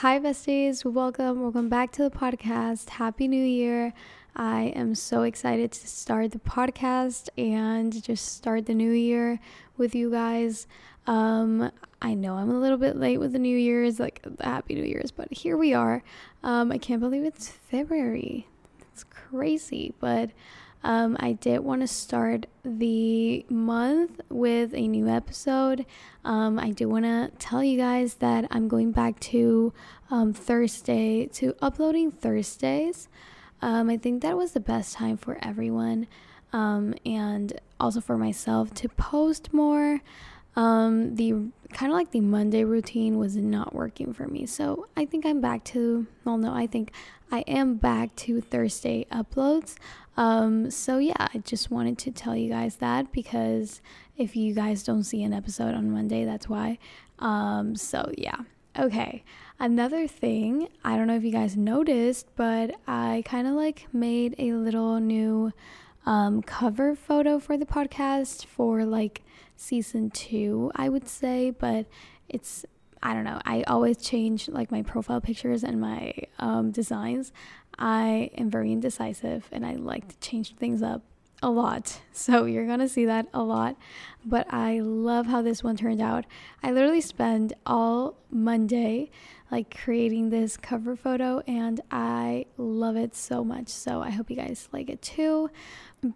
Hi, besties. Welcome. Welcome back to the podcast. Happy New Year. I am so excited to start the podcast and just start the new year with you guys. Um, I know I'm a little bit late with the New Year's, like the Happy New Year's, but here we are. Um, I can't believe it's February. It's crazy, but um, I did want to start the month with a new episode. Um, I do want to tell you guys that I'm going back to um, Thursday, to uploading Thursdays. Um, I think that was the best time for everyone um, and also for myself to post more. Um, the kind of like the Monday routine was not working for me. So I think I'm back to, well, no, I think I am back to Thursday uploads. Um, so yeah, I just wanted to tell you guys that because if you guys don't see an episode on Monday, that's why. Um, so yeah. Okay. Another thing, I don't know if you guys noticed, but I kind of like made a little new um, cover photo for the podcast for like season two, I would say, but it's I don't know. I always change like my profile pictures and my um, designs. I am very indecisive and I like to change things up a lot. So you're going to see that a lot. But I love how this one turned out. I literally spent all Monday like creating this cover photo and I love it so much. So I hope you guys like it too.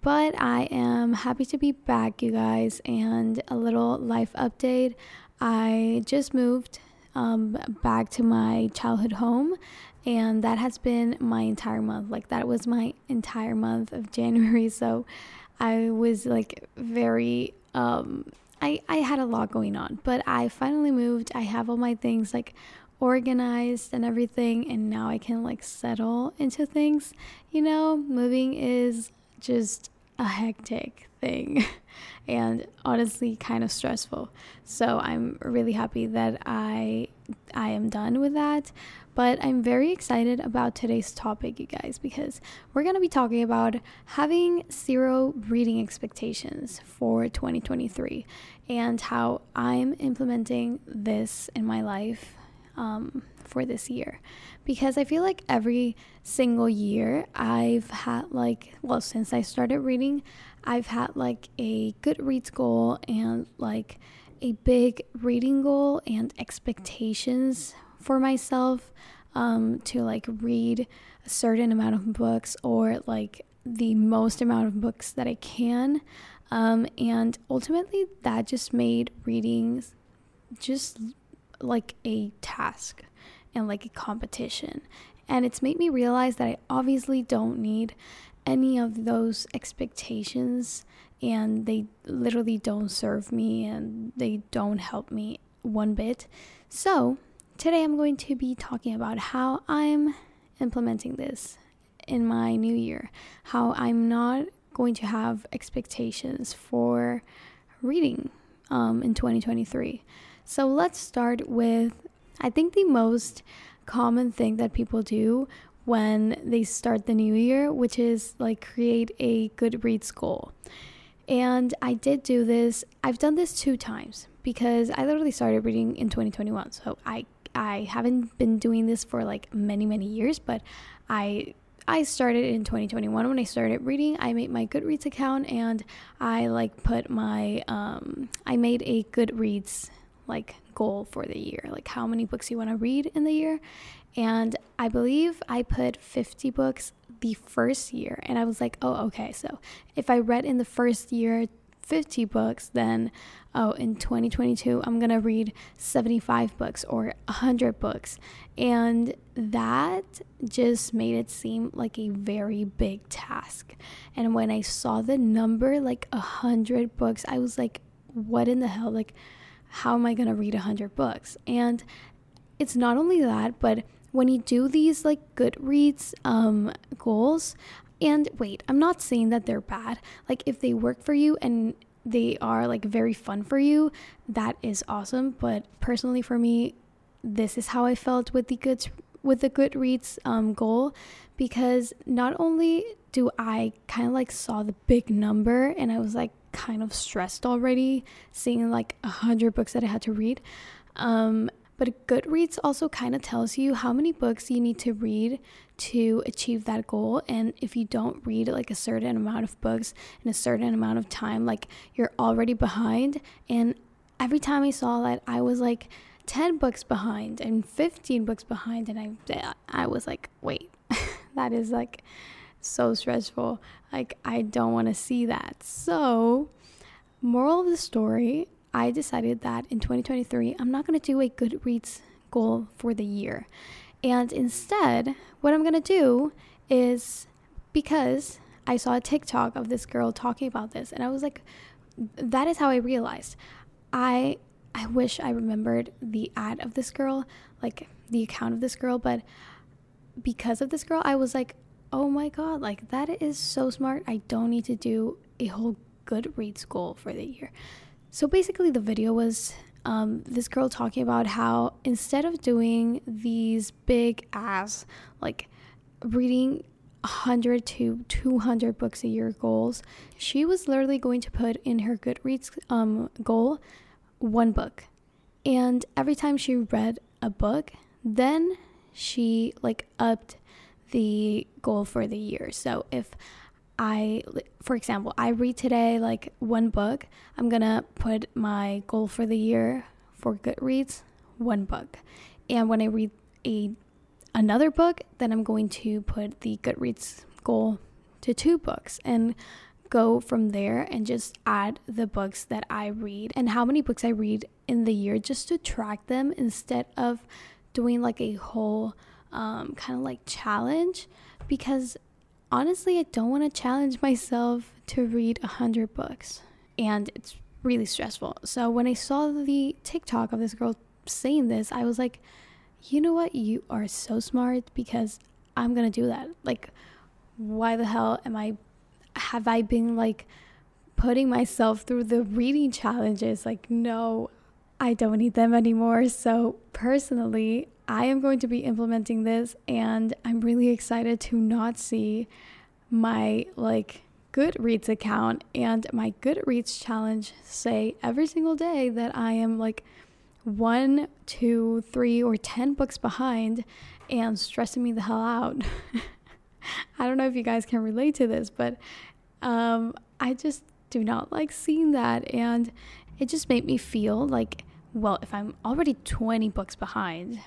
But I am happy to be back, you guys, and a little life update. I just moved um, back to my childhood home and that has been my entire month. Like that was my entire month of january so i was like very um i i had a lot going on. But i finally moved. I have all my things like organized and everything and now i can like settle into things. You know moving is just a hectic thing. And honestly kind of stressful. So i'm really happy that i i am done with that. But I'm very excited about today's topic, you guys, because we're going to be talking about having zero reading expectations for 2023 and how I'm implementing this in my life um, for this year. Because I feel like every single year I've had, like, well, since I started reading, I've had like a Goodreads goal and like a big reading goal and expectations for myself um, to like read a certain amount of books or like the most amount of books that I can. Um, and ultimately, that just made reading just like a task and like a competition. And it's made me realize that I obviously don't need any of those expectations and they literally don't serve me and they don't help me one bit. So, today I'm going to be talking about how I'm implementing this in my new year, how I'm not going to have expectations for reading um, in 2023. So let's start with I think the most common thing that people do when they start the new year, which is like create a Goodreads goal. And I did do this, I've done this two times because I literally started reading in 2021. So I I haven't been doing this for like many many years, but I I started in 2021 when I started reading. I made my Goodreads account and I like put my um I made a Goodreads like goal for the year, like how many books you want to read in the year. And I believe I put 50 books the first year. And I was like, oh, okay. So if I read in the first year 50 books, then oh, in 2022, I'm going to read 75 books or 100 books. And that just made it seem like a very big task. And when I saw the number, like 100 books, I was like, what in the hell? Like, how am I going to read 100 books? And it's not only that, but when you do these like Goodreads um, goals, and wait, I'm not saying that they're bad. Like if they work for you and they are like very fun for you, that is awesome. But personally for me, this is how I felt with the good with the Goodreads um, goal because not only do I kind of like saw the big number and I was like, kind of stressed already seeing like a hundred books that I had to read. Um, but Goodreads also kind of tells you how many books you need to read to achieve that goal. And if you don't read like a certain amount of books in a certain amount of time, like you're already behind. And every time I saw that, I was like 10 books behind and 15 books behind. And I, I was like, wait, that is like so stressful. Like, I don't want to see that. So, moral of the story, I decided that in 2023, I'm not going to do a Goodreads goal for the year. And instead, what I'm going to do is because I saw a TikTok of this girl talking about this, and I was like, that is how I realized. I I wish I remembered the ad of this girl, like the account of this girl, but because of this girl, I was like, oh my god, like that is so smart. I don't need to do a whole Goodreads goal for the year. So basically, the video was um, this girl talking about how instead of doing these big ass, like reading 100 to 200 books a year goals, she was literally going to put in her Goodreads um, goal one book. And every time she read a book, then she like upped the goal for the year. So if I, for example, I read today like one book, I'm gonna put my goal for the year for Goodreads one book. And when I read a another book, then I'm going to put the Goodreads goal to two books and go from there and just add the books that I read and how many books I read in the year just to track them instead of doing like a whole um, kind of like challenge because honestly, I don't want to challenge myself to read a hundred books, and it's really stressful. So when I saw the TikTok of this girl saying this, I was like, you know what? You are so smart because I'm gonna do that. Like, why the hell am I? Have I been like putting myself through the reading challenges? Like, no, I don't need them anymore. So personally, I am going to be implementing this and I'm really excited to not see my like Goodreads account and my Goodreads challenge say every single day that I am like one, two, three, or 10 books behind and stressing me the hell out. I don't know if you guys can relate to this, but um, I just do not like seeing that. And it just made me feel like, well, if I'm already 20 books behind,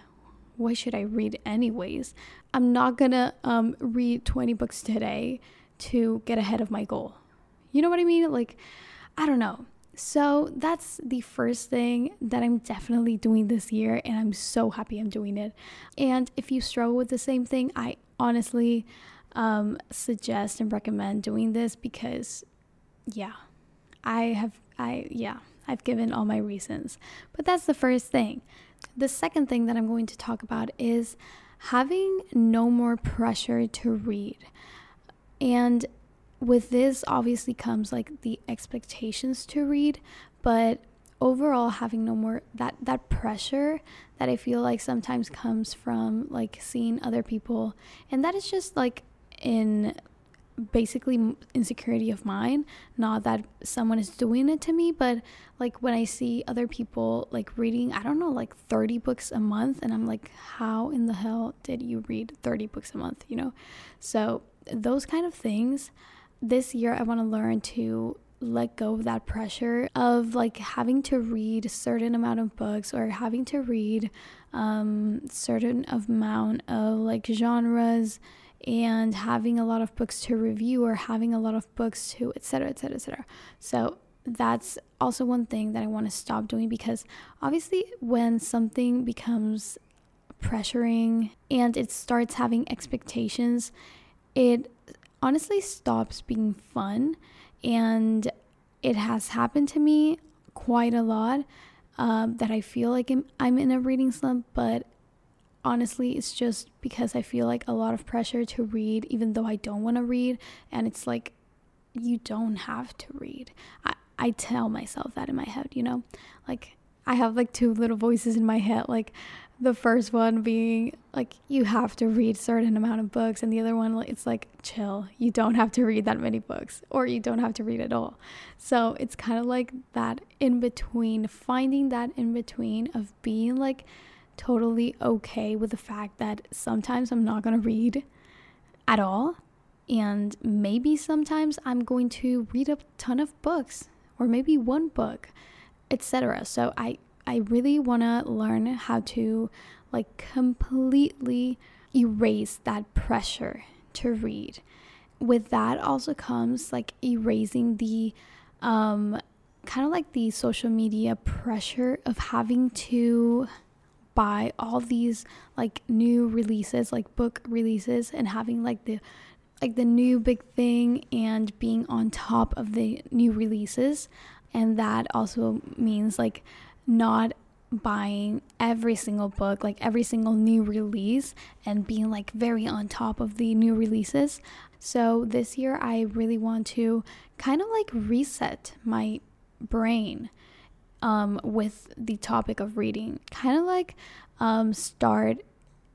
why should I read anyways? I'm not gonna um, read 20 books today to get ahead of my goal. You know what I mean? Like, I don't know. So that's the first thing that I'm definitely doing this year, and I'm so happy I'm doing it. And if you struggle with the same thing, I honestly um, suggest and recommend doing this because, yeah, I have, I, yeah, I've given all my reasons. But that's the first thing. The second thing that I'm going to talk about is having no more pressure to read. And with this, obviously, comes like the expectations to read, but overall having no more that that pressure that i feel like sometimes comes from like seeing other people and that is just like in basically insecurity of mine. Not that someone is doing it to me but like when i see other people like reading i don't know like 30 books a month and i'm like how in the hell did you read 30 books a month? You know? So those kind of things this year i want to learn to let go of that pressure of like having to read a certain amount of books or having to read um certain amount of like genres and having a lot of books to review or having a lot of books to etc etc etc so that's also one thing that i want to stop doing because obviously when something becomes pressuring and it starts having expectations it honestly stops being fun and it has happened to me quite a lot um, that i feel like I'm, I'm in a reading slump but honestly, it's just because I feel like a lot of pressure to read, even though I don't want to read. And it's like, you don't have to read. I, I tell myself that in my head, you know? Like, I have like two little voices in my head. Like the first one being like you have to read certain amount of books and the other one it's like chill you don't have to read that many books or you don't have to read at all so it's kind of like that in between finding that in between of being like totally okay with the fact that sometimes i'm not going to read at all and maybe sometimes i'm going to read a ton of books or maybe one book etc so i I really want to learn how to like completely erase that pressure to read. With that also comes like erasing the um kind of like the social media pressure of having to buy all these like new releases, like book releases and having like the like the new big thing and being on top of the new releases. And that also means like not buying every single book, like every single new release, and being like very on top of the new releases. So this year, I really want to kind of like reset my brain um, with the topic of reading, kind of like um, start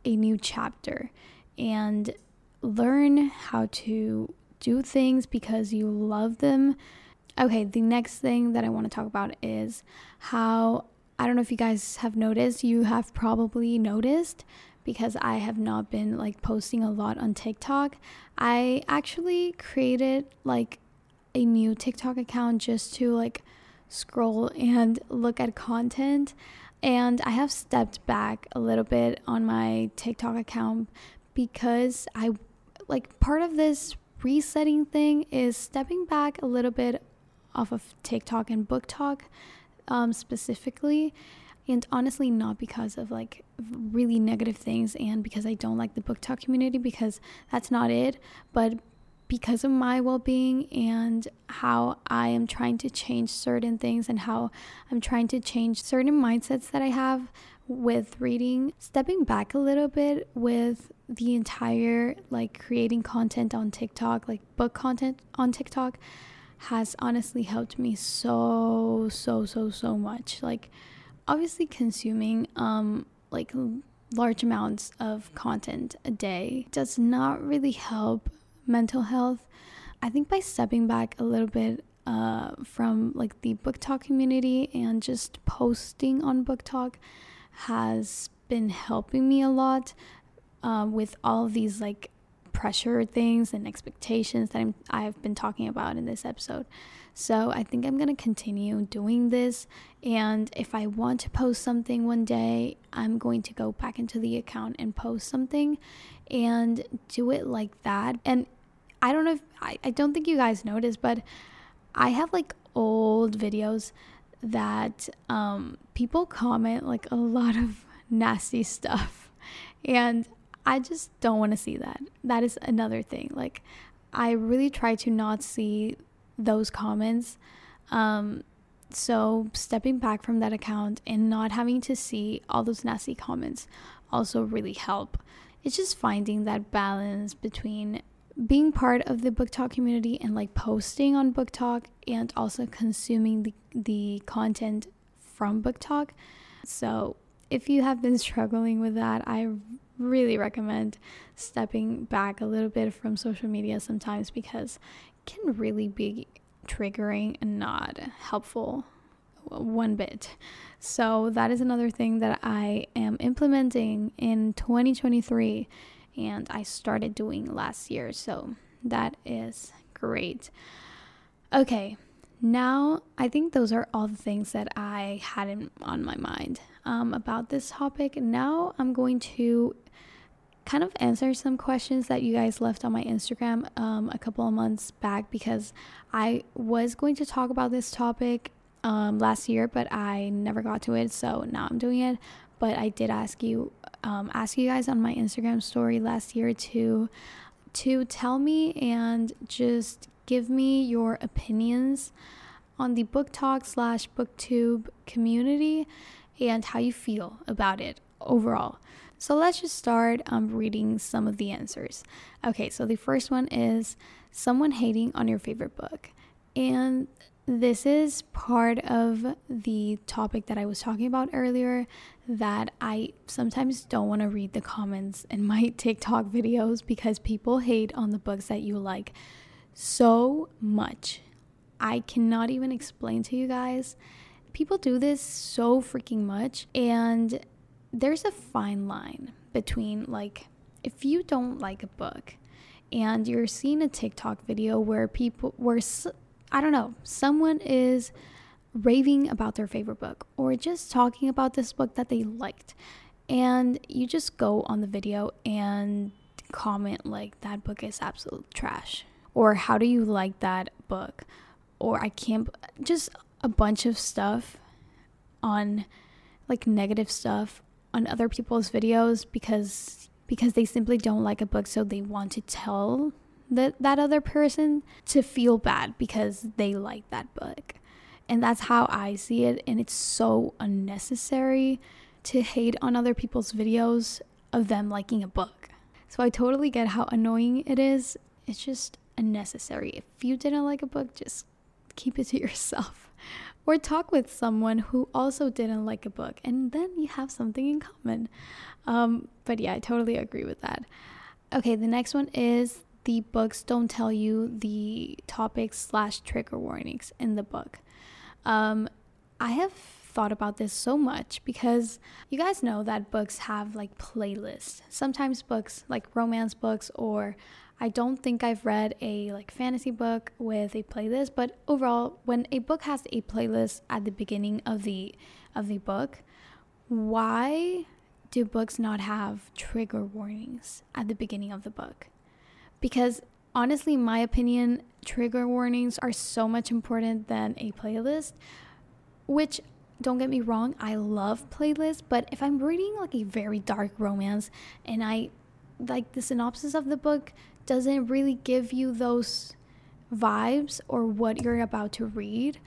a new chapter and learn how to do things because you love them Okay, the next thing that I want to talk about is how I don't know if you guys have noticed, you have probably noticed because I have not been like posting a lot on TikTok. I actually created like a new TikTok account just to like scroll and look at content. And I have stepped back a little bit on my TikTok account because I like part of this resetting thing is stepping back a little bit off of TikTok and BookTok um, specifically. And honestly, not because of like really negative things and because I don't like the BookTok community, because that's not it, but because of my well being and how I am trying to change certain things and how I'm trying to change certain mindsets that I have with reading, stepping back a little bit with the entire like creating content on TikTok, like book content on TikTok has honestly helped me so so so so much. Like obviously consuming um like large amounts of content a day does not really help mental health i think by stepping back a little bit uh, from like the BookTok community and just posting on BookTok has been helping me a lot uh, with all these like pressure things and expectations that I'm, I've been talking about in this episode. So I think I'm going to continue doing this. And if I want to post something one day, I'm going to go back into the account and post something and do it like that. And I don't know if I, I don't think you guys noticed, but I have like old videos that um, people comment like a lot of nasty stuff. And I just don't want to see that. That is another thing. Like, I really try to not see those comments. Um, so, stepping back from that account and not having to see all those nasty comments also really help. It's just finding that balance between being part of the BookTok community and like posting on BookTok and also consuming the, the content from BookTok So, if you have been struggling with that, I really recommend stepping back a little bit from social media sometimes because it can really be triggering and not helpful one bit. So that is another thing that I am implementing in 2023 and I started doing last year. So that is great. Okay, now I think those are all the things that I had in, on my mind um, about this topic. Now I'm going to kind of answer some questions that you guys left on my Instagram um, a couple of months back because I was going to talk about this topic um, last year, but I never got to it. So now I'm doing it. But I did ask you, um, ask you guys on my Instagram story last year to to tell me and just give me your opinions on the BookTok slash booktube community and how you feel about it overall. So let's just start um, reading some of the answers. Okay, so the first one is someone hating on your favorite book. And this is part of the topic that I was talking about earlier that I sometimes don't want to read the comments in my TikTok videos because people hate on the books that you like so much. I cannot even explain to you guys. People do this so freaking much, and there's a fine line between like if you don't like a book and you're seeing a TikTok video where people where I don't know, someone is raving about their favorite book or just talking about this book that they liked. And you just go on the video and comment like that book is absolute trash or how do you like that book or I can't just a bunch of stuff on like negative stuff on other people's videos because because they simply don't like a book so they want to tell that that other person to feel bad because they like that book. And that's how I see it and it's so unnecessary to hate on other people's videos of them liking a book. So I totally get how annoying it is. It's just unnecessary. If you didn't like a book, just keep it to yourself. Or talk with someone who also didn't like a book, and then you have something in common. Um, but yeah, I totally agree with that. Okay, the next one is the books don't tell you the topics slash trigger warnings in the book. Um, I have thought about this so much because you guys know that books have like playlists. Sometimes books, like romance books, or I don't think I've read a like fantasy book with a playlist, but overall, when a book has a playlist at the beginning of the of the book, why do books not have trigger warnings at the beginning of the book? Because honestly, in my opinion, trigger warnings are so much important than a playlist, which don't get me wrong, I love playlists, but if I'm reading like a very dark romance and I like the synopsis of the book doesn't really give you those vibes or what you're about to read,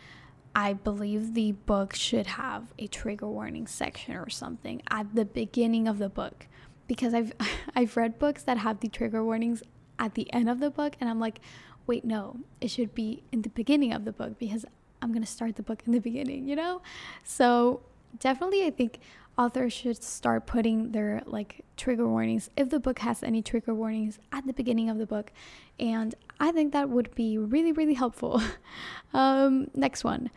I believe the book should have a trigger warning section or something at the beginning of the book because I've I've read books that have the trigger warnings at the end of the book and I'm like, wait, no, it should be in the beginning of the book because I'm going to start the book in the beginning, you know? So, definitely I think authors should start putting their like trigger warnings if the book has any trigger warnings at the beginning of the book. And i think that would be really really helpful. Um, next one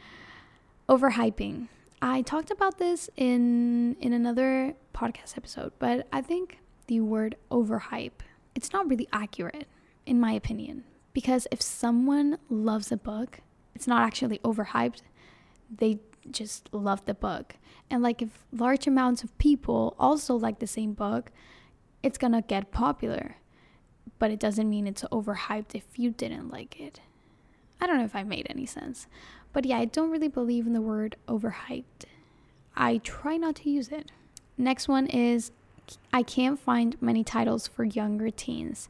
overhyping. I talked about this in in another podcast episode but i think the word overhype it's not really accurate, in my opinion. Because if someone loves a book, it's not actually overhyped. They just love the book. And like if large amounts of people also like the same book, it's gonna get popular. But it doesn't mean it's overhyped if you didn't like it. I don't know if I made any sense. But yeah, I don't really believe in the word overhyped. I try not to use it. Next one is I can't find many titles for younger teens.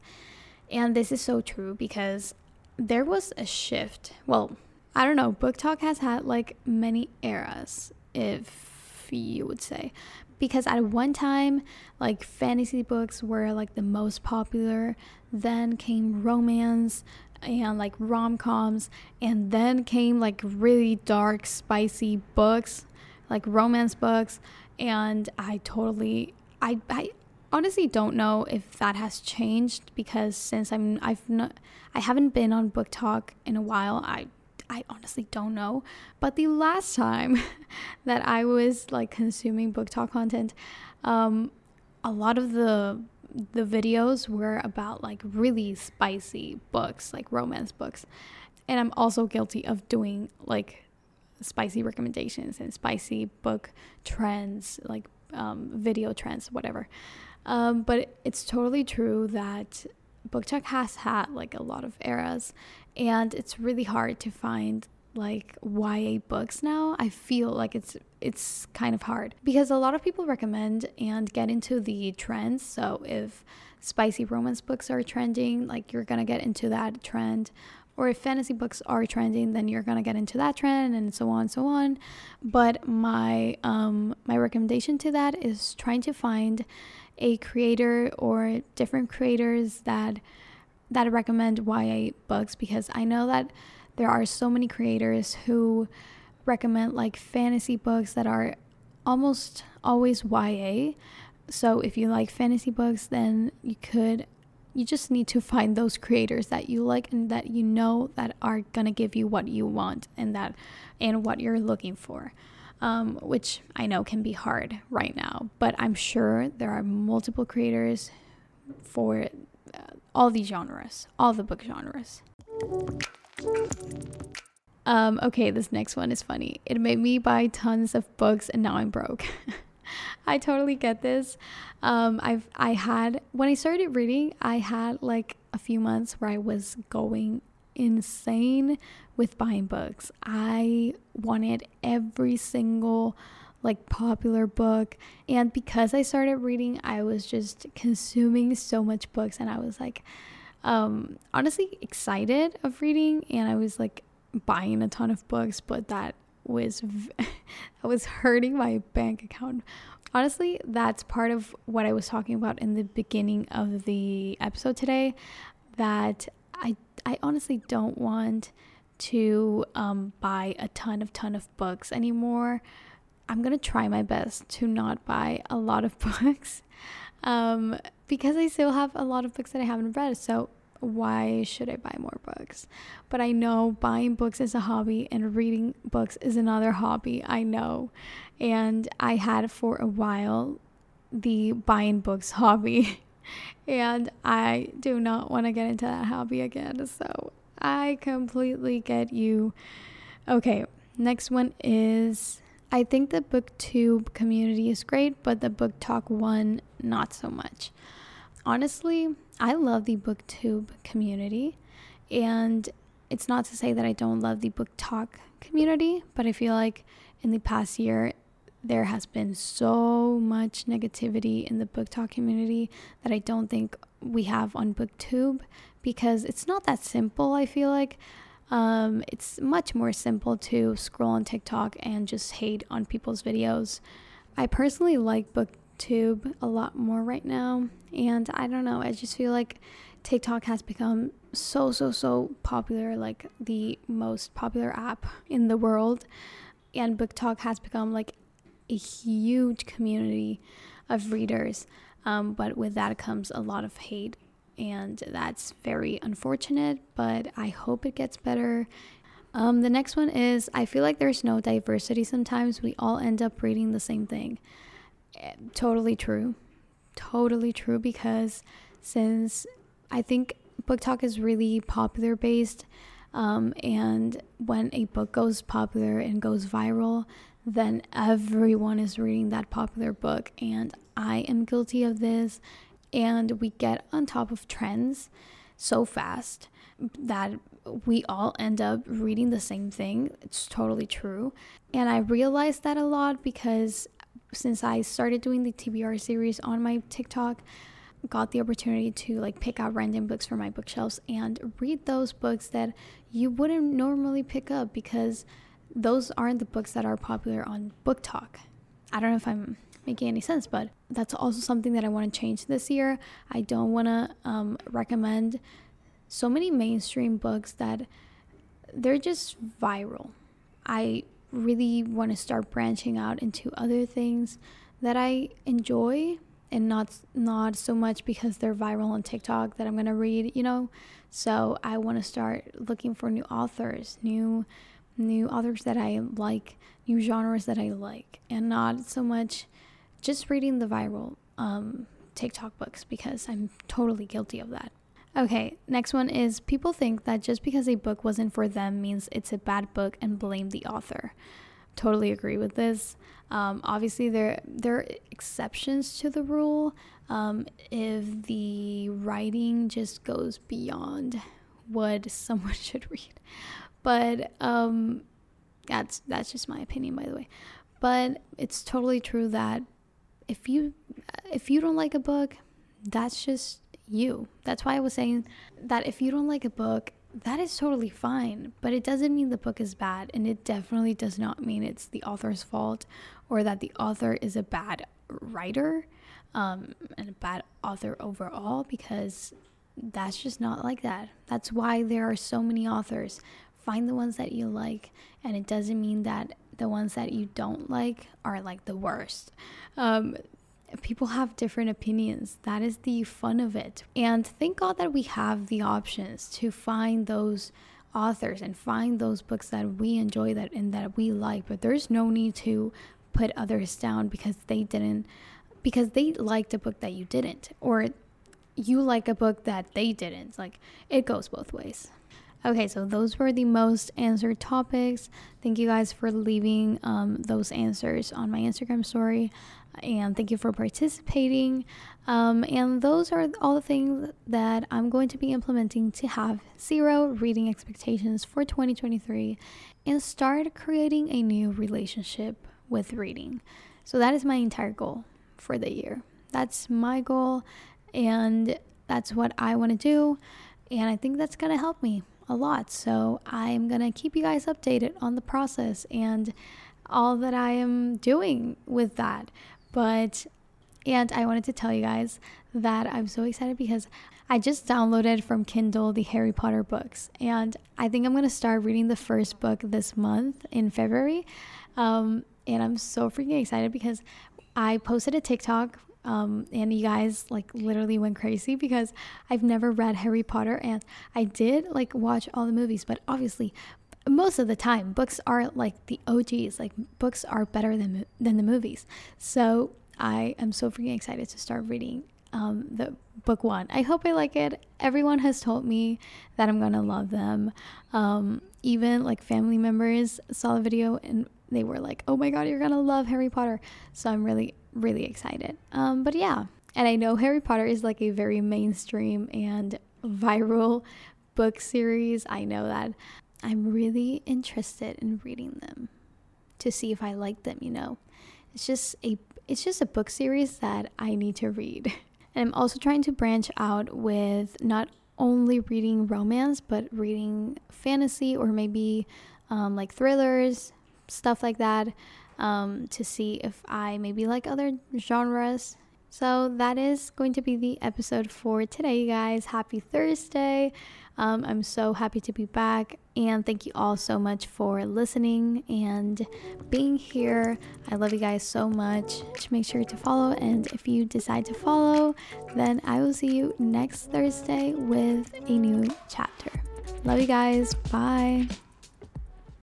And this is so true because there was a shift. Well, I don't know, BookTok has had like many eras, if you would say. Because at one time, like fantasy books were like the most popular, then came romance and like rom coms, and then came like really dark, spicy books, like romance books. And I totally I, I honestly don't know if that has changed because since I'm I've not I haven't been on BookTok in a while. I I honestly don't know. But the last time that I was like consuming BookTok content, um, a lot of the the videos were about like really spicy books, like romance books. And I'm also guilty of doing like spicy recommendations and spicy book trends, like um, video trends, whatever. Um, but it's totally true that BookTok has had like a lot of eras, and it's really hard to find like YA books now. I feel like it's it's kind of hard because a lot of people recommend and get into the trends. So if spicy romance books are trending, like you're gonna get into that trend or if fantasy books are trending then you're gonna get into that trend and so on and so on but my um my recommendation to that is trying to find a creator or different creators that that recommend YA books because I know that there are so many creators who recommend like fantasy books that are almost always YA. So if you like fantasy books, then you could you just need to find those creators that you like and that you know that are to give you what you want and that and what you're looking for. Um, which I know can be hard right now, but I'm sure there are multiple creators for uh, all these genres, all the book genres. Um, okay, this next one is funny. It made me buy tons of books and now I'm broke. I totally get this. Um, I've I had when I started reading, I had like a few months where I was going insane with buying books. I wanted every single like popular book and because I started reading, I was just consuming so much books and I was like um honestly excited of reading and I was like buying a ton of books, but that was that was hurting my bank account. Honestly, that's part of what I was talking about in the beginning of the episode today. That I I honestly don't want to um, buy a ton of ton of books anymore. I'm gonna try my best to not buy a lot of books um, because I still have a lot of books that I haven't read. So why should I buy more books? But I know buying books is a hobby and reading books is another hobby. I know. And I had for a while the buying books hobby. and I do not want to get into that hobby again. So I completely get you. Okay, next one is I think the booktube community is great, but the BookTok one not so much. Honestly, I love the booktube community and it's not to say that I don't love the BookTok community, but I feel like in the past year there has been so much negativity in the BookTok community that I don't think we have on booktube because it's not that simple I feel like um, it's much more simple to scroll on TikTok and just hate on people's videos. I personally like book tube a lot more right now. And I don't know, I just feel like TikTok has become so, so, so popular, like the most popular app in the world. And BookTok has become like a huge community of readers. Um, but with that comes a lot of hate. And that's very unfortunate, but I hope it gets better. Um, the next one is I feel like there's no diversity sometimes. We all end up reading the same thing totally true. Totally true because since I think BookTok is really popular based, um, and when a book goes popular and goes viral, then everyone is reading that popular book. And I am guilty of this. And we get on top of trends so fast that we all end up reading the same thing. It's totally true. And I realized that a lot because since I started doing the TBR series on my TikTok, got the opportunity to like pick out random books from my bookshelves and read those books that you wouldn't normally pick up because those aren't the books that are popular on BookTok. I don't know if I'm making any sense, but that's also something that I want to change this year. I don't want to um, recommend so many mainstream books that they're just viral. I really want to start branching out into other things that I enjoy and not not so much because they're viral on TikTok that I'm going to read, you know. So I want to start looking for new authors, new new authors that I like, new genres that I like, and not so much just reading the viral um, TikTok books because I'm totally guilty of that. Okay, next one is people think that just because a book wasn't for them means it's a bad book and blame the author. Totally agree with this. Um, obviously, there there are exceptions to the rule. Um, if the writing just goes beyond what someone should read, but um, that's that's just my opinion, by the way. But it's totally true that if you if you don't like a book, that's just you. That's why I was saying that if you don't like a book, that is totally fine, but it doesn't mean the book is bad, and it definitely does not mean it's the author's fault or that the author is a bad writer um, and a bad author overall because that's just not like that. That's why there are so many authors find the ones that you like, and it doesn't mean that the ones that you don't like are like the worst. Um, people have different opinions. That is the fun of it. And thank God that we have the options to find those authors and find those books that we enjoy that and that we like. But there's no need to put others down because they didn't because they liked a book that you didn't or you like a book that they didn't. Like it goes both ways. Okay, so those were the most answered topics. Thank you guys for leaving um, those answers on my Instagram story. And thank you for participating. Um, and those are all the things that I'm going to be implementing to have zero reading expectations for 2023 and start creating a new relationship with reading. So, that is my entire goal for the year. That's my goal, and that's what I want to do. And I think that's going to help me a lot. So I'm going to keep you guys updated on the process and all that I am doing with that. But, and I wanted to tell you guys that I'm so excited because I just downloaded from Kindle the Harry Potter books. And I think I'm going to start reading the first book this month in February. Um, and I'm so freaking excited because I posted a TikTok um, and you guys like literally went crazy because I've never read Harry Potter and I did like watch all the movies, but obviously most of the time books are like the OGs, like books are better than than the movies. So I am so freaking excited to start reading um, the book one. I hope I like it. Everyone has told me that I'm gonna love them. Um, even like family members saw the video and they were like, "Oh my god, you're gonna love Harry Potter!" So I'm really really excited. Um, but yeah, and I know Harry Potter is like a very mainstream and viral book series. I know that. I'm really interested in reading them to see if I like them, you know. It's just a it's just a book series that I need to read. And I'm also trying to branch out with not only reading romance, but reading fantasy or maybe um, like thrillers, stuff like that um, to see if I maybe like other genres. So that is going to be the episode for today, you guys. Happy Thursday. Um, I'm so happy to be back. And thank you all so much for listening and being here. I love you guys so much. Just make sure to follow. And if you decide to follow, then I will see you next Thursday with a new chapter. Love you guys. Bye.